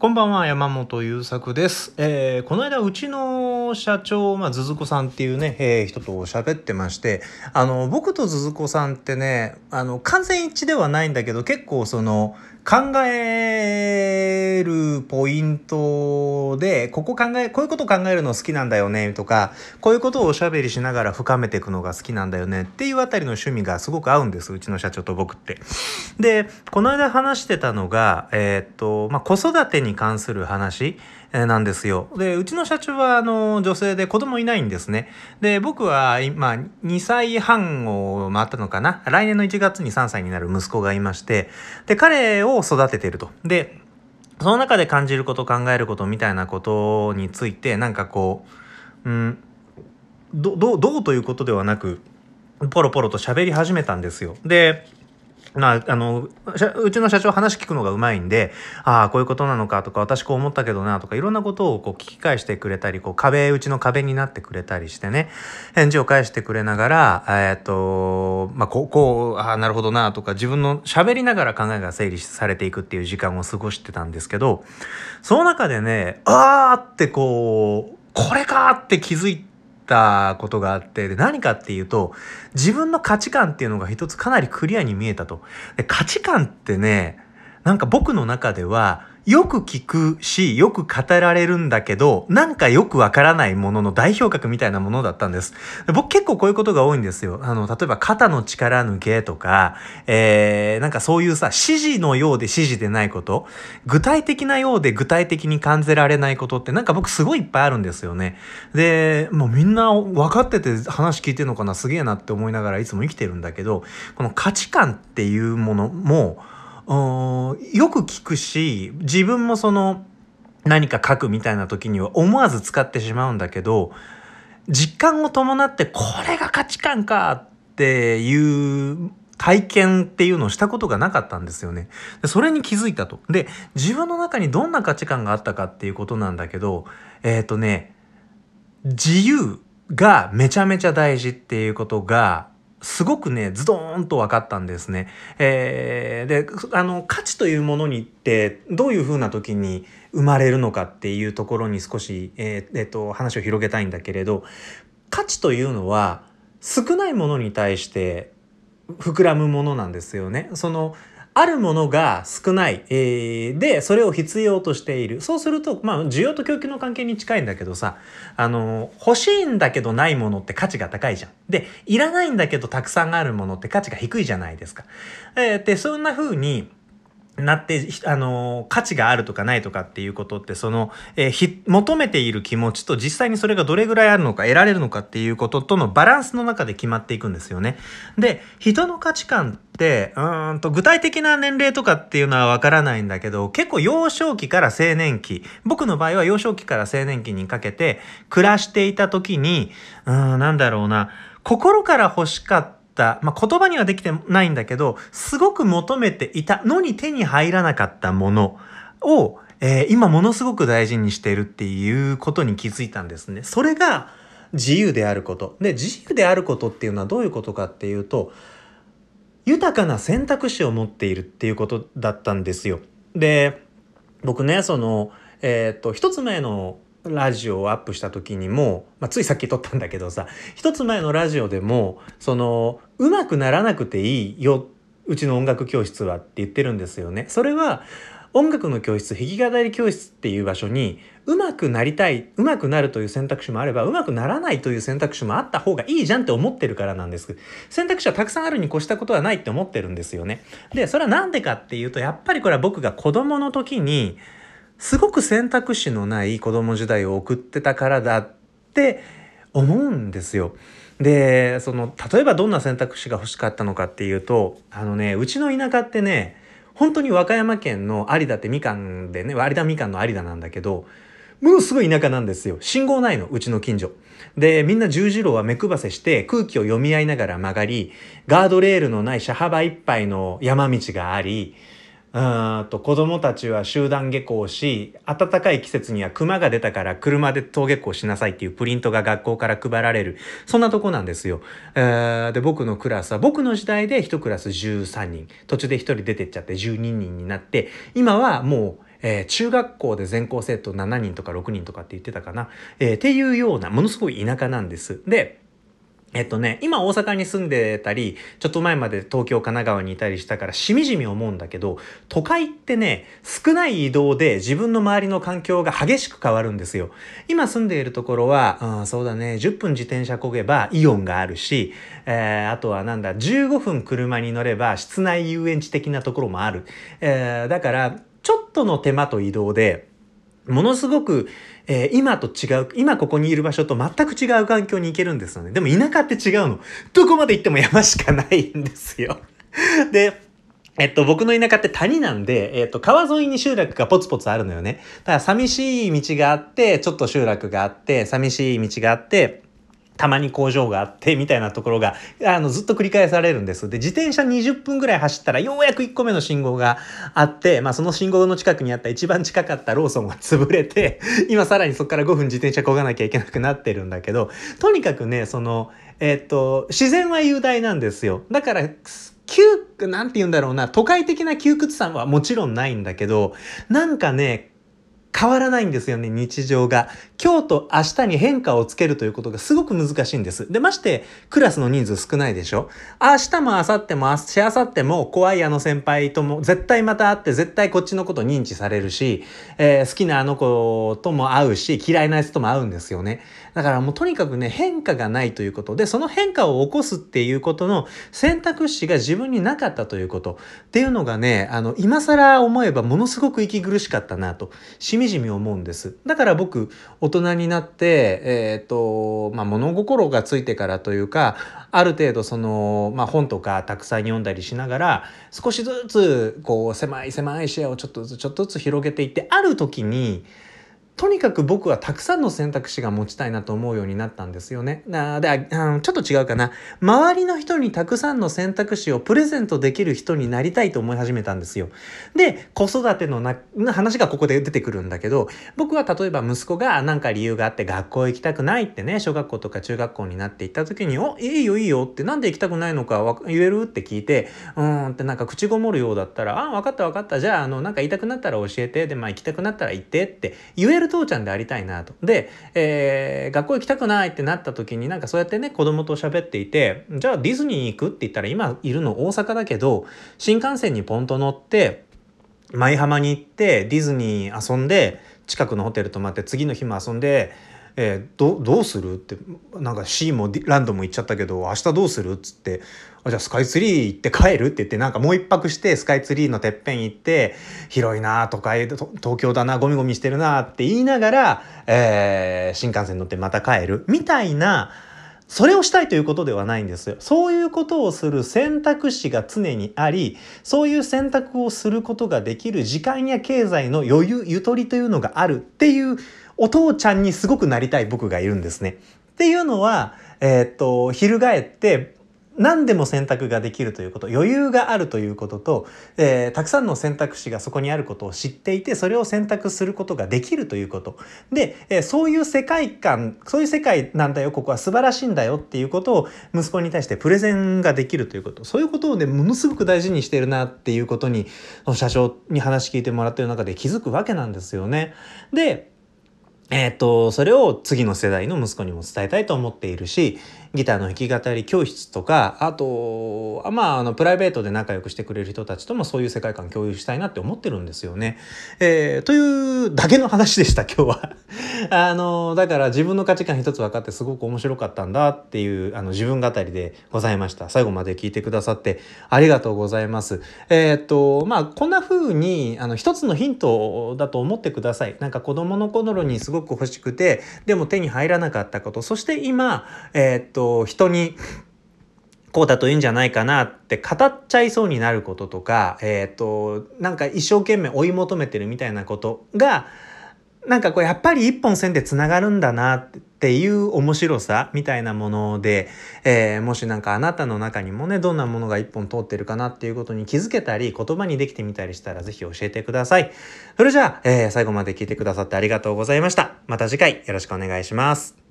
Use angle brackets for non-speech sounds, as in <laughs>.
こんばんは、山本優作です。えーこの間、うちの社長、まあ、ズズコさんっていうね、えー人と喋ってまして、あの、僕と鈴子さんってね、あの、完全一致ではないんだけど、結構その、考えるポイントで、ここ考え、こういうこと考えるの好きなんだよね、とか、こういうことをおしゃべりしながら深めていくのが好きなんだよね、っていうあたりの趣味がすごく合うんです、うちの社長と僕って。で、この間話してたのが、えーっと、まあ、子育てに関する話なんですよ。で、うちの社長は、あの、女性で子供いないんですね。で、僕は、今、2歳半を回ったのかな。来年の1月に3歳になる息子がいまして、で、彼を育ててると。で、その中で感じること、考えることみたいなことについて、なんかこう、うん、ど、どう、どうということではなく、ポロポロと喋り始めたんですよ。で、まあ、あの、うちの社長話聞くのがうまいんで、ああ、こういうことなのかとか、私こう思ったけどなとか、いろんなことをこう聞き返してくれたり、こう壁、うちの壁になってくれたりしてね、返事を返してくれながら、えっ、と、まあ、こう、こう、ああ、なるほどなとか、自分の喋りながら考えが整理されていくっていう時間を過ごしてたんですけど、その中でね、あーってこう、これかって気づいたことがあって、で何かっていうと、自分の価値観っていうのが一つかなりクリアに見えたと。で価値観ってね、なんか僕の中では、よく聞くし、よく語られるんだけど、なんかよくわからないものの代表格みたいなものだったんです。僕結構こういうことが多いんですよ。あの、例えば肩の力抜けとか、えー、なんかそういうさ、指示のようで指示でないこと、具体的なようで具体的に感じられないことってなんか僕すごいいっぱいあるんですよね。で、もうみんな分かってて話聞いてるのかな、すげえなって思いながらいつも生きてるんだけど、この価値観っていうものも、よく聞くし、自分もその何か書くみたいな時には思わず使ってしまうんだけど、実感を伴ってこれが価値観かっていう体験っていうのをしたことがなかったんですよね。でそれに気づいたと。で、自分の中にどんな価値観があったかっていうことなんだけど、えっ、とね、自由がめちゃめちゃ大事っていうことが、すごくね、ズドーンと分かったんですね。えーで、あの、価値というものにって、どういうふうな時に生まれるのかっていうところに少し、えーえっと、話を広げたいんだけれど、価値というのは、少ないものに対して膨らむものなんですよね。その、あるものが少ない、えーで、それを必要としている。そうすると、まあ、需要と供給の関係に近いんだけどさ、あの、欲しいんだけどないものって価値が高いじゃん。で、いらないんだけどたくさんあるものって価値が低いじゃないですか。えーで、そんな風に、なって、あの価値があるとかないとかっていうことって、その、えー、求めている気持ちと実際にそれがどれぐらいあるのか、得られるのかっていうこととのバランスの中で決まっていくんですよね。で、人の価値観って、うんと、具体的な年齢とかっていうのはわからないんだけど、結構幼少期から青年期、僕の場合は幼少期から青年期にかけて暮らしていた時に、うん、なんだろうな、心から欲しかったまあ、言葉にはできてないんだけど、すごく求めていたのに手に入らなかったものを、えー今ものすごく大事にしているっていうことに気づいたんですね。それが自由であること。で、自由であることっていうのはどういうことかっていうと、豊かな選択肢を持っているっていうことだったんですよ。で、僕ね、その、えーっと、一つ前のラジオをアップした時にも、まあ、ついさっき撮ったんだけどさ、一つ前のラジオでも、その、うまくならなくていいよ、うちの音楽教室はって言ってるんですよね。それは、音楽の教室、弾き語り教室っていう場所に、うまくなりたい、うまくなるという選択肢もあれば、うまくならないという選択肢もあった方がいいじゃんって思ってるからなんです。選択肢はたくさんあるに越したことはないって思ってるんですよね。で、それはなんでかっていうと、やっぱりこれは僕が子供の時に、すごく選択肢のない子供時代を送ってたからだって思うんですよ。で、その、例えばどんな選択肢が欲しかったのかっていうと、あのね、うちの田舎ってね、本当に和歌山県の有田ってみかんでね、有田みかんの有田なんだけど、ものすごい田舎なんですよ。信号ないの、うちの近所。で、みんな十字路は目配せして空気を読み合いながら曲がり、ガードレールのない車幅いっぱいの山道があり、うんと子供たちは集団下校し暖かい季節には熊が出たから車で登下校しなさいっていうプリントが学校から配られる。そんなとこなんですよ、えーで僕のクラスは僕の時代で1クラス13人。途中で1人出てっちゃって12人になって今はもうえー、中学校で全校生徒7人とか6人とかって言ってたかな、えー、っていうような、ものすごい田舎なんです。で、えっとね、今大阪に住んでたり、ちょっと前まで東京、神奈川にいたりしたからしみじみ思うんだけど、都会ってね、少ない移動で自分の周りの環境が激しく変わるんですよ。今住んでいるところは、うん、そうだね、10分自転車こげばイオンがあるし、えー、あとはなんだ、15分車に乗れば室内遊園地的なところもある。えー、だから、ちょっとの手間と移動で、ものすごく、えー、今と違う、今ここにいる場所と全く違う環境に行けるんですよね。でも田舎って違うの。どこまで行っても山しかないんですよ。<laughs> で、えっと、僕の田舎って谷なんで、えっと、川沿いに集落がポツポツあるのよね。だから寂しい道があって、ちょっと集落があって、寂しい道があって、たまに工場があってみたいなところがあのずっと繰り返されるんです。で自転車20分ぐらい走ったらようやく1個目の信号があって、まあ、その信号の近くにあった一番近かったローソンが潰れて <laughs> 今さらにそこから5分自転車こがなきゃいけなくなってるんだけどとにかくねそのえっと自然は雄大なんですよ。だから窮、なんて言うんだろうな、都会的な窮屈さはもちろんないんだけど、なんかね、変わらないんですよね、日常が。今日と明日に変化をつけるということがすごく難しいんです。で、まして、クラスの人数少ないでしょ？明日も明後日も明日明後日も怖いあの先輩とも絶対また会って絶対こっちのこと認知されるし、えー、好きなあの子とも会うし、嫌いな人とも会うんですよね。だからもうとにかくね、変化がないということで、その変化を起こすっていうことの選択肢が自分になかったということっていうのがね、あの、今更思えばものすごく息苦しかったなと、しみじみ思うんです。だから僕、大人になって、えっ、ー、と、まあ、物心がついてからというか、ある程度その、まあ、本とかたくさん読んだりしながら、少しずつ、こう、狭い狭い視野をちょっとずつちょっとずつ広げていって、ある時に、とにかく僕はたくさんの選択肢が持ちたいなと思うようになったんですよね。なであちょっと違うかな。周りの人にたくさんの選択肢をプレゼントできる人になりたいと思い始めたんですよ。で、子育てのな話がここで出てくるんだけど、僕は例えば息子が何か理由があって学校行きたくないってね、小学校とか中学校になって行った時に、お、いいよいいよってなんで行きたくないのか言える？って聞いて、うーんってなんか口ごもるようだったら、あ、分かった分かった。じゃあ、あの、なんか言いたくなったら教えて。で、まあ行きたくなったら行ってって言える父ちゃんでありたいなと。で、えー、学校行きたくないってなった時になんかそうやってね子供と喋っていてじゃあディズニー行くって言ったら今いるの大阪だけど新幹線にポンと乗って舞浜に行ってディズニー遊んで近くのホテル泊まって次の日も遊んでえー、どどうするってなんか C もランドも行っちゃったけど明日どうするっつってあじゃあスカイツリー行って帰るって言ってなんかもう一泊してスカイツリーのてっぺん行って広いな都会東京だなゴミゴミしてるなって言いながら、えー、新幹線乗ってまた帰るみたいなそれをしたいということではないんですよ。そういうことをする選択肢が常にあり、そういう選択をすることができる時間や経済の余裕、ゆとりというのがあるっていうお父ちゃんにすごくなりたい僕がいるんですね。っていうのは、えー、っと、翻って何でも選択ができるということ余裕があるということと、えー、たくさんの選択肢がそこにあることを知っていてそれを選択することができるということで、えー、そういう世界観そういう世界なんだよここは素晴らしいんだよっていうことを息子に対してプレゼンができるということそういうことをねものすごく大事にしてるなっていうことに社長に話聞いてもらってる中で気づくわけなんですよね。でえっ、と、それを次の世代の息子にも伝えたいと思っているし、ギターの弾き語り教室とか、あと、まあ、あの、プライベートで仲良くしてくれる人たちともそういう世界観共有したいなって思ってるんですよね。えー、というだけの話でした、今日は。<laughs> あの、だから自分の価値観一つ分かってすごく面白かったんだっていう、あの、自分語りでございました。最後まで聞いてくださってありがとうございます。えー、っと、まあ、こんな風に、あの、一つのヒントだと思ってください。なんか子供の頃にすごく欲しくて、でも手に入らなかったこと、そして今、えー、っと、と、人に、こうだといいんじゃないかなって語っちゃいそうになることとか、えっ、ー、と、なんか一生懸命追い求めてるみたいなことが、なんかこうやっぱり一本線でつながるんだなっていう面白さみたいなもので、えー、もしなんかあなたの中にもね、どんなものが一本通ってるかなっていうことに気づけたり、言葉にできてみたりしたらぜひ教えてください。それじゃあ、えー、最後まで聞いてくださってありがとうございました。また次回よろしくお願いします。